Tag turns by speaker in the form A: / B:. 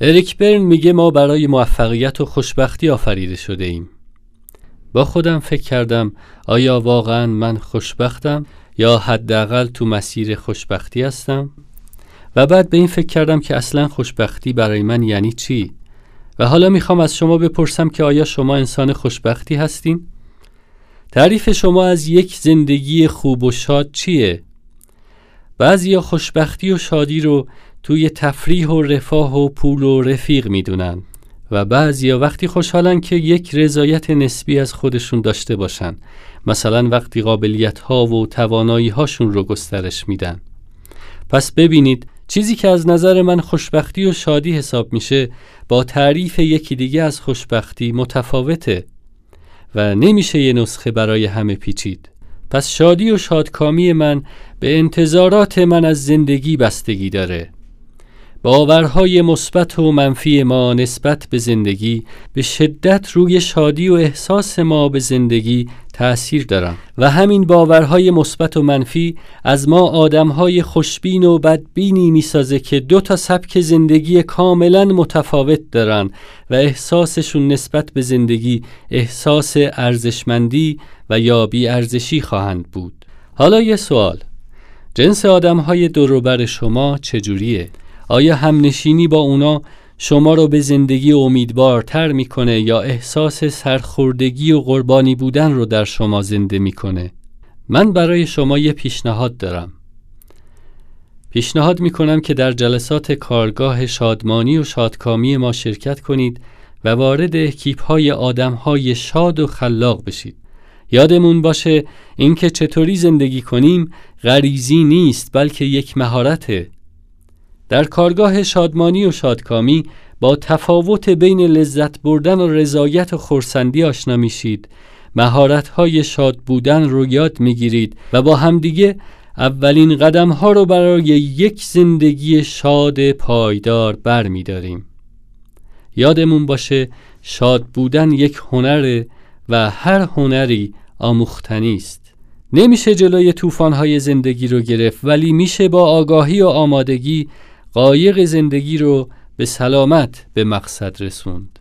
A: اریک برن میگه ما برای موفقیت و خوشبختی آفریده شده ایم. با خودم فکر کردم آیا واقعا من خوشبختم یا حداقل تو مسیر خوشبختی هستم؟ و بعد به این فکر کردم که اصلا خوشبختی برای من یعنی چی؟ و حالا می‌خوام از شما بپرسم که آیا شما انسان خوشبختی هستین؟ تعریف شما از یک زندگی خوب و شاد چیه؟ بعضی خوشبختی و شادی رو توی تفریح و رفاه و پول و رفیق می‌دونن و بعضیا وقتی خوشحالن که یک رضایت نسبی از خودشون داشته باشن. مثلا وقتی قابلیت ها و توانایی هاشون رو گسترش میدن. پس ببینید چیزی که از نظر من خوشبختی و شادی حساب میشه با تعریف یکی دیگه از خوشبختی متفاوته و نمیشه یه نسخه برای همه پیچید. پس شادی و شادکامی من به انتظارات من از زندگی بستگی داره. باورهای مثبت و منفی ما نسبت به زندگی به شدت روی شادی و احساس ما به زندگی تأثیر دارن و همین باورهای مثبت و منفی از ما آدمهای خوشبین و بدبینی می‌سازه که دو تا سبک زندگی کاملا متفاوت دارن و احساسشون نسبت به زندگی احساس ارزشمندی و یا بی ارزشی خواهند بود حالا یه سوال جنس آدمهای دوروبر شما چجوریه؟ آیا همنشینی با اونا شما رو به زندگی امیدوارتر می‌کنه یا احساس سرخوردگی و قربانی بودن رو در شما زنده می‌کنه؟ من برای شما یه پیشنهاد دارم. پیشنهاد می‌کنم که در جلسات کارگاه شادمانی و شادکامی ما شرکت کنید و وارد اکیپ های آدم های شاد و خلاق بشید. یادمون باشه اینکه چطوری زندگی کنیم غریزی نیست بلکه یک مهارته در کارگاه شادمانی و شادکامی با تفاوت بین لذت بردن و رضایت و خورسندی آشنا میشید مهارت‌های شاد بودن رو یاد می‌گیرید و با همدیگه اولین قدم ها رو برای یک زندگی شاد پایدار بر می داریم. یادمون باشه شاد بودن یک هنره و هر هنری آموختنی است. نمیشه جلوی طوفان‌های زندگی رو گرفت ولی میشه با آگاهی و آمادگی قایق زندگی رو به سلامت به مقصد رسوند.